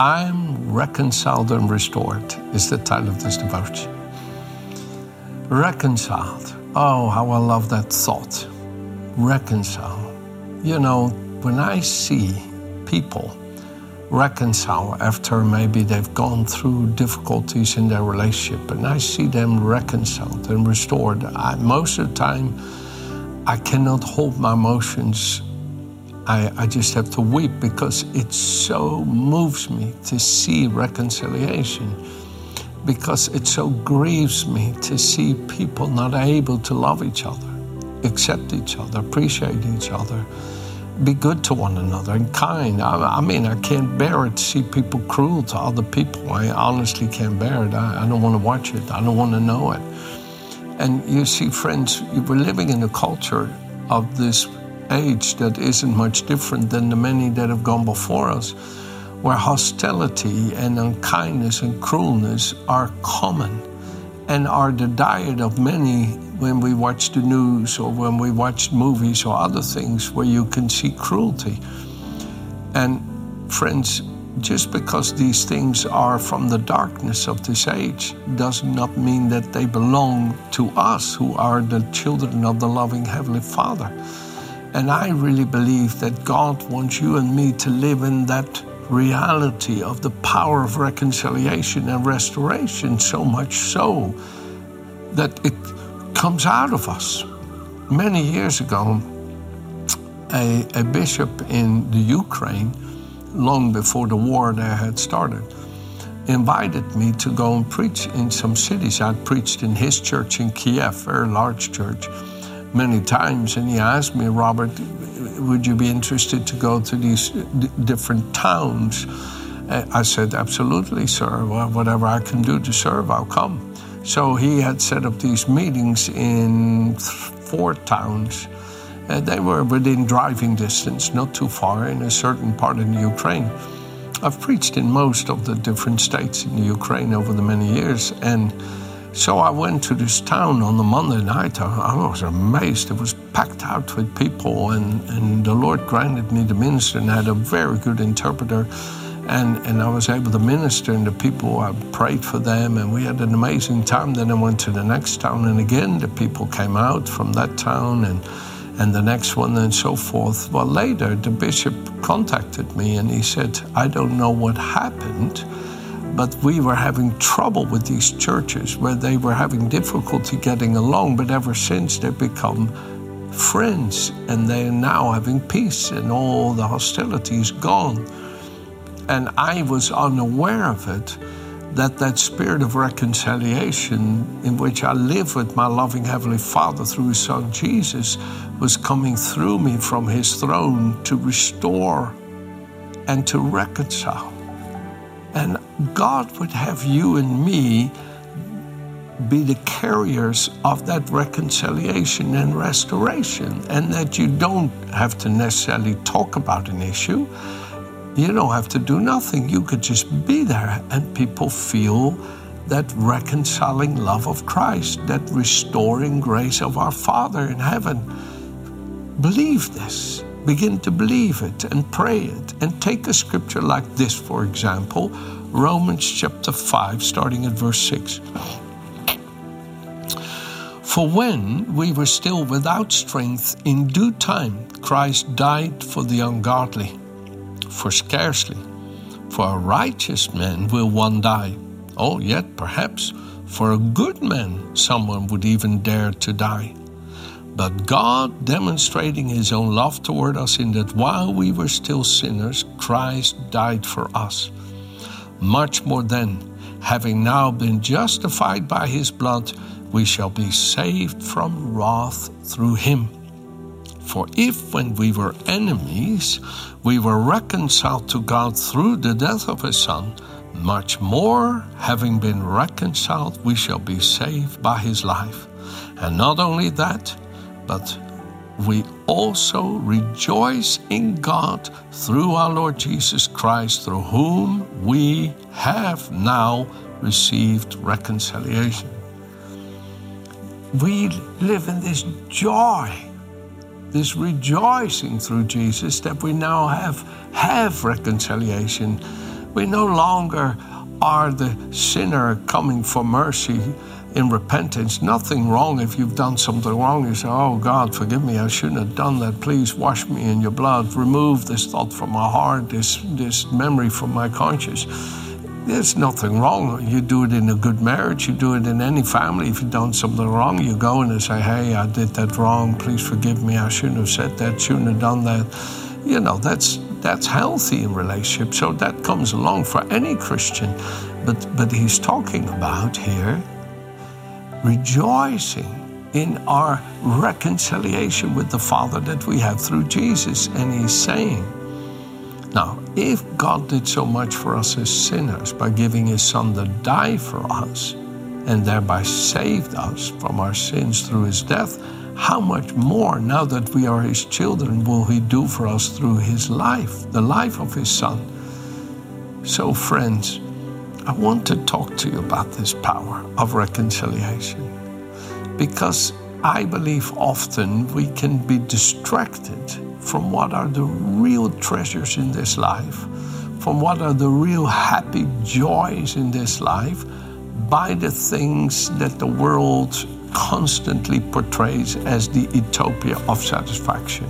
I'm reconciled and restored, is the title of this devotion. Reconciled. Oh, how I love that thought. Reconcile. You know, when I see people reconcile after maybe they've gone through difficulties in their relationship, and I see them reconciled and restored, I, most of the time I cannot hold my emotions I, I just have to weep because it so moves me to see reconciliation, because it so grieves me to see people not able to love each other, accept each other, appreciate each other, be good to one another and kind. I, I mean, I can't bear it to see people cruel to other people. I honestly can't bear it. I, I don't want to watch it, I don't want to know it. And you see, friends, we're living in a culture of this age that isn't much different than the many that have gone before us, where hostility and unkindness and cruelness are common and are the diet of many when we watch the news or when we watch movies or other things where you can see cruelty. And friends, just because these things are from the darkness of this age does not mean that they belong to us who are the children of the loving Heavenly Father. And I really believe that God wants you and me to live in that reality of the power of reconciliation and restoration, so much so that it comes out of us. Many years ago, a, a bishop in the Ukraine, long before the war there had started, invited me to go and preach in some cities. I'd preached in his church in Kiev, very large church many times, and he asked me, Robert, would you be interested to go to these d- different towns? I said, absolutely, sir. Whatever I can do to serve, I'll come. So he had set up these meetings in four towns. Uh, they were within driving distance, not too far, in a certain part of Ukraine. I've preached in most of the different states in Ukraine over the many years, and so I went to this town on the Monday night. I, was amazed. It was packed out with people, and, and the Lord granted me the minister and I had a very good interpreter. And, and I was able to minister, and the people, I prayed for them, and we had an amazing time. Then I went to the next town, and again, the people came out from that town, and, and the next one, and so forth. Well, later, the bishop contacted me, and he said, I don't know what happened but we were having trouble with these churches where they were having difficulty getting along. But ever since, they've become friends and they're now having peace and all the hostility is gone. And I was unaware of it that that spirit of reconciliation in which I live with my loving Heavenly Father through His Son Jesus was coming through me from His throne to restore and to reconcile. And God would have you and me be the carriers of that reconciliation and restoration, and that you don't have to necessarily talk about an issue. You don't have to do nothing. You could just be there, and people feel that reconciling love of Christ, that restoring grace of our Father in heaven. Believe this. Begin to believe it and pray it. And take a scripture like this, for example Romans chapter 5, starting at verse 6. For when we were still without strength, in due time Christ died for the ungodly. For scarcely for a righteous man will one die. Oh, yet perhaps for a good man someone would even dare to die. But God, demonstrating his own love toward us in that while we were still sinners, Christ died for us. Much more then, having now been justified by his blood, we shall be saved from wrath through him. For if, when we were enemies, we were reconciled to God through the death of his Son, much more, having been reconciled, we shall be saved by his life. And not only that, but we also rejoice in God through our Lord Jesus Christ, through whom we have now received reconciliation. We live in this joy, this rejoicing through Jesus that we now have have reconciliation. We no longer are the sinner coming for mercy in repentance. Nothing wrong if you've done something wrong. You say, Oh God, forgive me, I shouldn't have done that. Please wash me in your blood. Remove this thought from my heart, this, this memory from my conscience. There's nothing wrong. You do it in a good marriage, you do it in any family. If you've done something wrong, you go and say, Hey, I did that wrong. Please forgive me. I shouldn't have said that, shouldn't have done that. You know, that's that's healthy in relationship. So that comes along for any Christian. But but he's talking about here rejoicing in our reconciliation with the Father that we have through Jesus. And he's saying, now, if God did so much for us as sinners by giving his Son to die for us and thereby saved us from our sins through his death, how much more, now that we are his children, will he do for us through his life, the life of his Son? So, friends, I want to talk to you about this power of reconciliation because I believe often we can be distracted from what are the real treasures in this life, from what are the real happy joys in this life, by the things that the world constantly portrays as the utopia of satisfaction.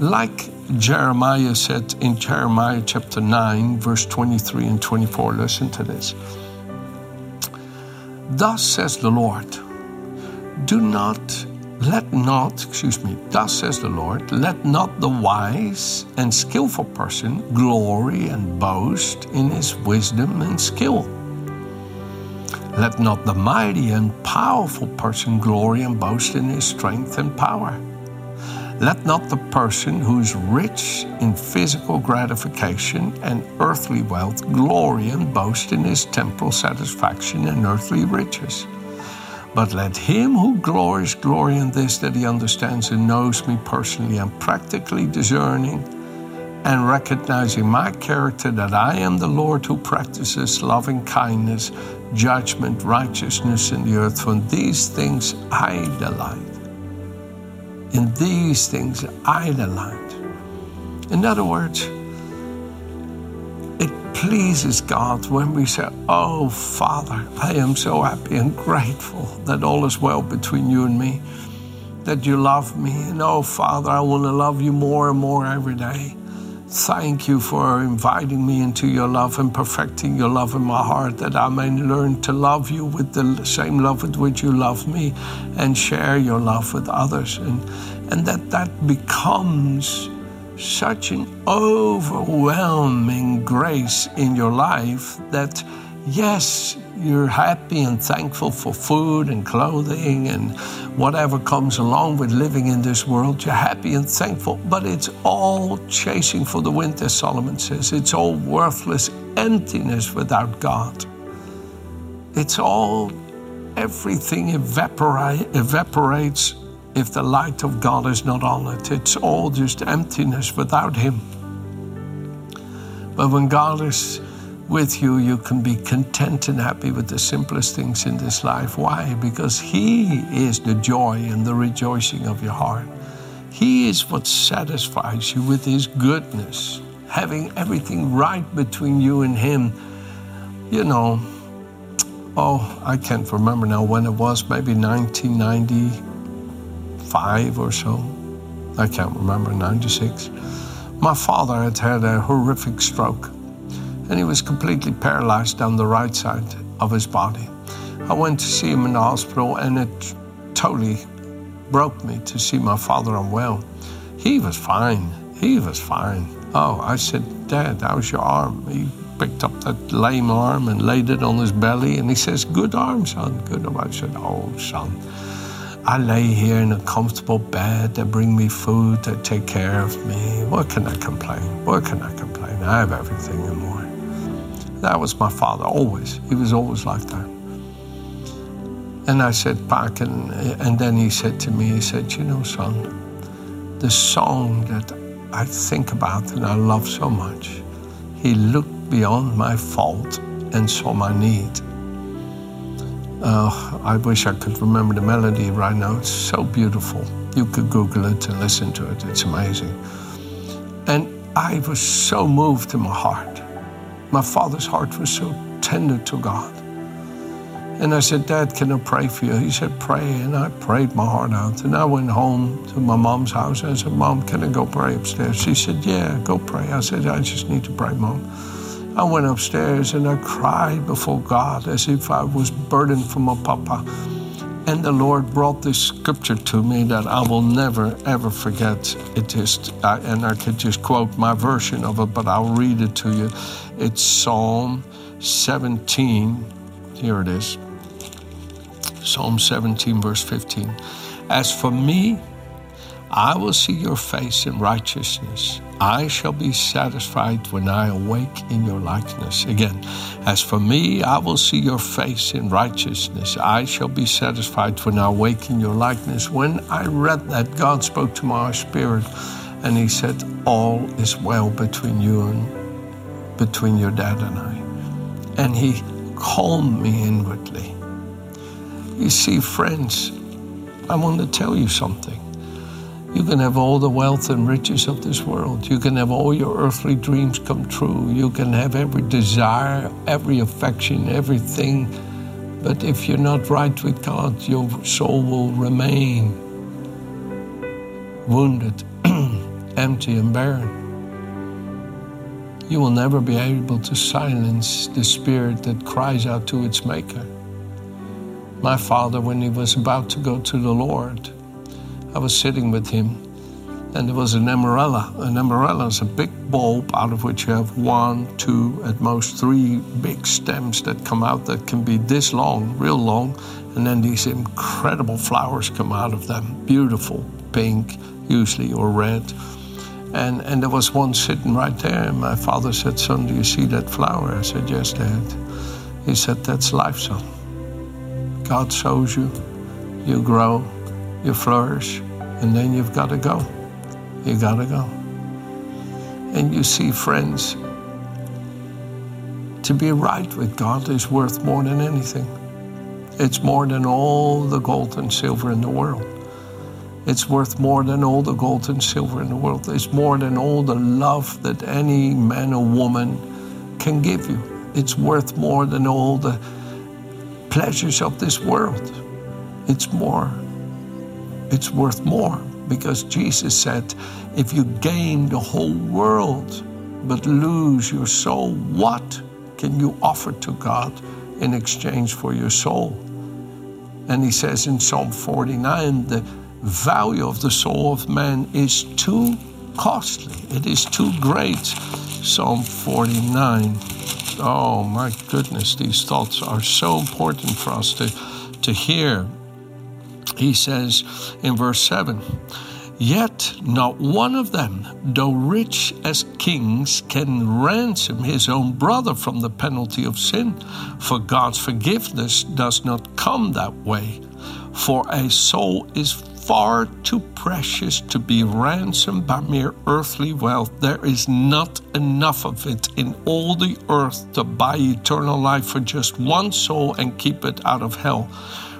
Like Jeremiah said in Jeremiah chapter 9, verse 23 and 24. Listen to this. Thus says the Lord, do not, let not, excuse me, thus says the Lord, let not the wise and skillful person glory and boast in his wisdom and skill. Let not the mighty and powerful person glory and boast in his strength and power let not the person who is rich in physical gratification and earthly wealth glory and boast in his temporal satisfaction and earthly riches. But let him who glories glory in this that he understands and knows me personally and practically discerning and recognizing my character that I am the Lord who practices loving kindness, judgment, righteousness in the earth. For these things I delight. In these things I delight. In other words, it pleases God when we say, Oh, Father, I am so happy and grateful that all is well between you and me, that you love me. And oh, Father, I want to love you more and more every day. Thank you for inviting me into your love and perfecting your love in my heart that I may learn to love you with the same love with which you love me and share your love with others. And, and that that becomes such an overwhelming grace in your life that, yes, you're happy and thankful for food and clothing and whatever comes along with living in this world. You're happy and thankful, but it's all chasing for the wind, as Solomon says. It's all worthless emptiness without God. It's all, everything evaporate, evaporates if the light of God is not on it. It's all just emptiness without Him. But when God is with you, you can be content and happy with the simplest things in this life. Why? Because He is the joy and the rejoicing of your heart. He is what satisfies you with His goodness, having everything right between you and Him. You know, oh, I can't remember now when it was, maybe 1995 or so. I can't remember, 96. My father had had a horrific stroke and he was completely paralyzed down the right side of his body. I went to see him in the hospital, and it totally broke me to see my father unwell. He was fine. He was fine. Oh, I said, Dad, how's your arm? He picked up that lame arm and laid it on his belly, and he says, Good arm, son. Good arm. I said, Oh, son. I lay here in a comfortable bed. They bring me food. They take care of me. What can I complain? What can I complain? I have everything and more. That was my father, always. He was always like that. And I said back, and, and then he said to me, he said, You know, son, the song that I think about and I love so much, he looked beyond my fault and saw my need. Uh, I wish I could remember the melody right now. It's so beautiful. You could Google it and listen to it. It's amazing. And I was so moved in my heart. My father's heart was so tender to God. And I said, Dad, can I pray for you? He said, Pray. And I prayed my heart out. And I went home to my mom's house. I said, Mom, can I go pray upstairs? She said, Yeah, go pray. I said, I just need to pray, Mom. I went upstairs and I cried before God as if I was burdened for my papa. And the Lord brought this scripture to me that I will never, ever forget. It is, and I could just quote my version of it, but I'll read it to you. It's Psalm 17. Here it is Psalm 17, verse 15. As for me, I will see your face in righteousness. I shall be satisfied when I awake in your likeness. Again, as for me, I will see your face in righteousness. I shall be satisfied when I awake in your likeness. When I read that, God spoke to my spirit and He said, All is well between you and between your dad and I. And He calmed me inwardly. You see, friends, I want to tell you something. You can have all the wealth and riches of this world. You can have all your earthly dreams come true. You can have every desire, every affection, everything. But if you're not right with God, your soul will remain wounded, empty, and barren. You will never be able to silence the spirit that cries out to its maker. My father, when he was about to go to the Lord, I was sitting with him, and there was an amarella. An amarella is a big bulb out of which you have one, two, at most three big stems that come out that can be this long, real long, and then these incredible flowers come out of them. Beautiful, pink, usually, or red. And, and there was one sitting right there, and my father said, Son, do you see that flower? I said, Yes, Dad. He said, That's life, son. God sows you, you grow, you flourish, and then you've got to go. You got to go. And you see, friends, to be right with God is worth more than anything. It's more than all the gold and silver in the world. It's worth more than all the gold and silver in the world. It's more than all the love that any man or woman can give you. It's worth more than all the pleasures of this world. It's more it's worth more because Jesus said, if you gain the whole world but lose your soul, what can you offer to God in exchange for your soul? And he says in Psalm 49, the value of the soul of man is too costly, it is too great. Psalm 49. Oh my goodness, these thoughts are so important for us to, to hear he says in verse 7 Yet not one of them, though rich as kings, can ransom his own brother from the penalty of sin, for God's forgiveness does not come that way. For a soul is far too precious to be ransomed by mere earthly wealth. There is not enough of it in all the earth to buy eternal life for just one soul and keep it out of hell.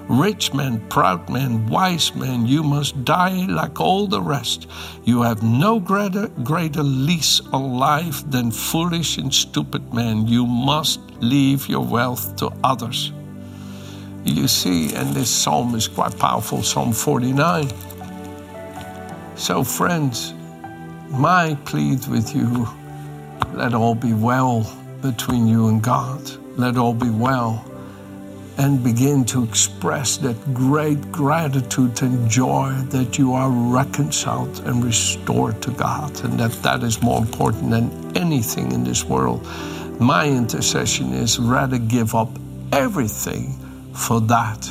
Rich men, proud men, wise men, you must die like all the rest. You have no greater, greater lease on life than foolish and stupid men. You must leave your wealth to others. You see, and this psalm is quite powerful, Psalm 49. So, friends, my plea with you let all be well between you and God. Let all be well and begin to express that great gratitude and joy that you are reconciled and restored to God, and that that is more important than anything in this world. My intercession is rather give up everything for that.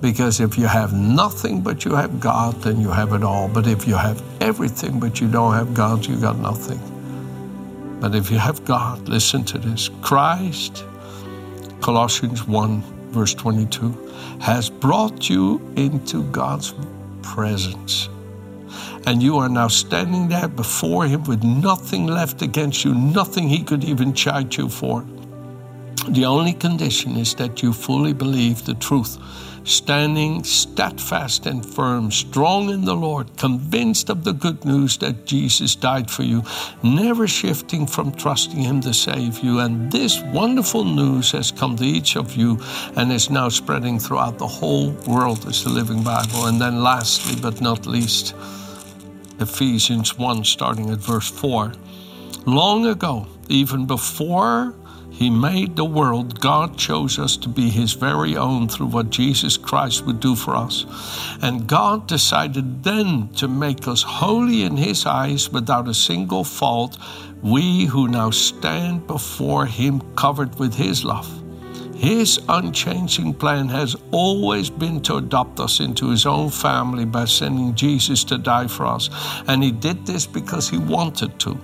Because if you have nothing but you have God, then you have it all. But if you have everything but you don't have God, you got nothing. But if you have God, listen to this Christ, Colossians 1, verse 22, has brought you into God's presence. And you are now standing there before Him with nothing left against you, nothing He could even charge you for. The only condition is that you fully believe the truth standing steadfast and firm, strong in the Lord, convinced of the good news that Jesus died for you, never shifting from trusting Him to save you. And this wonderful news has come to each of you and is now spreading throughout the whole world as the Living Bible. And then, lastly, but not least, Ephesians 1, starting at verse 4. Long ago, even before he made the world. God chose us to be His very own through what Jesus Christ would do for us. And God decided then to make us holy in His eyes without a single fault, we who now stand before Him covered with His love. His unchanging plan has always been to adopt us into His own family by sending Jesus to die for us. And He did this because He wanted to.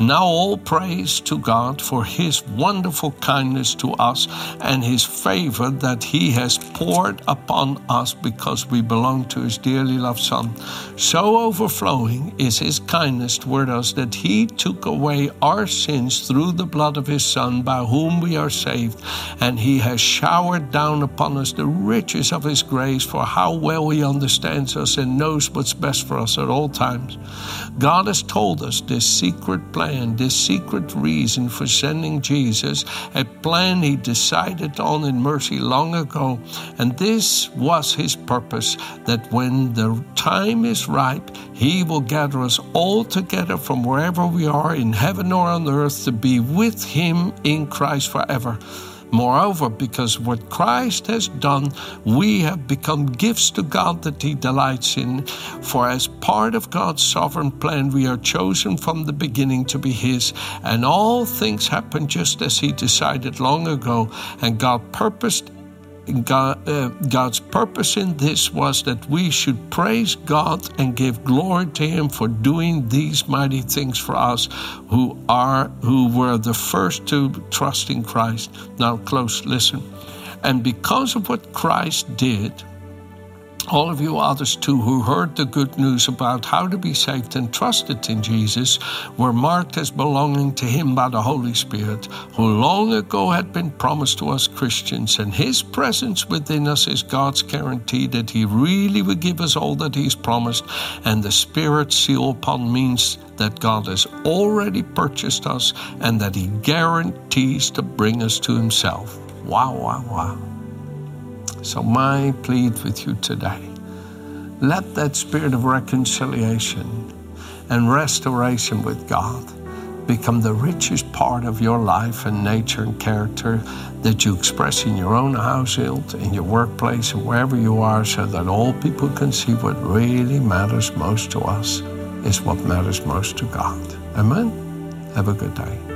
Now, all praise to God for His wonderful kindness to us and His favor that He has poured upon us because we belong to His dearly loved Son. So overflowing is His kindness toward us that He took away our sins through the blood of His Son, by whom we are saved, and He has showered down upon us the riches of His grace for how well He understands us and knows what's best for us at all times. God has told us this secret secret plan, this secret reason for sending Jesus, a plan he decided on in mercy long ago. And this was his purpose that when the time is ripe, he will gather us all together from wherever we are in heaven or on earth to be with him in Christ forever. Moreover, because what Christ has done, we have become gifts to God that He delights in. For as part of God's sovereign plan, we are chosen from the beginning to be His, and all things happen just as He decided long ago, and God purposed God, uh, God's purpose in this was that we should praise God and give glory to Him for doing these mighty things for us, who are who were the first to trust in Christ. Now, close, listen. And because of what Christ did, all of you others too who heard the good news about how to be saved and trusted in Jesus were marked as belonging to Him by the Holy Spirit, who long ago had been promised to us Christians. And His presence within us is God's guarantee that He really will give us all that He's promised. And the Spirit seal upon means that God has already purchased us and that He guarantees to bring us to Himself. Wow, wow, wow. So, my plea with you today let that spirit of reconciliation and restoration with God become the richest part of your life and nature and character that you express in your own household, in your workplace, and wherever you are, so that all people can see what really matters most to us is what matters most to God. Amen? Have a good day.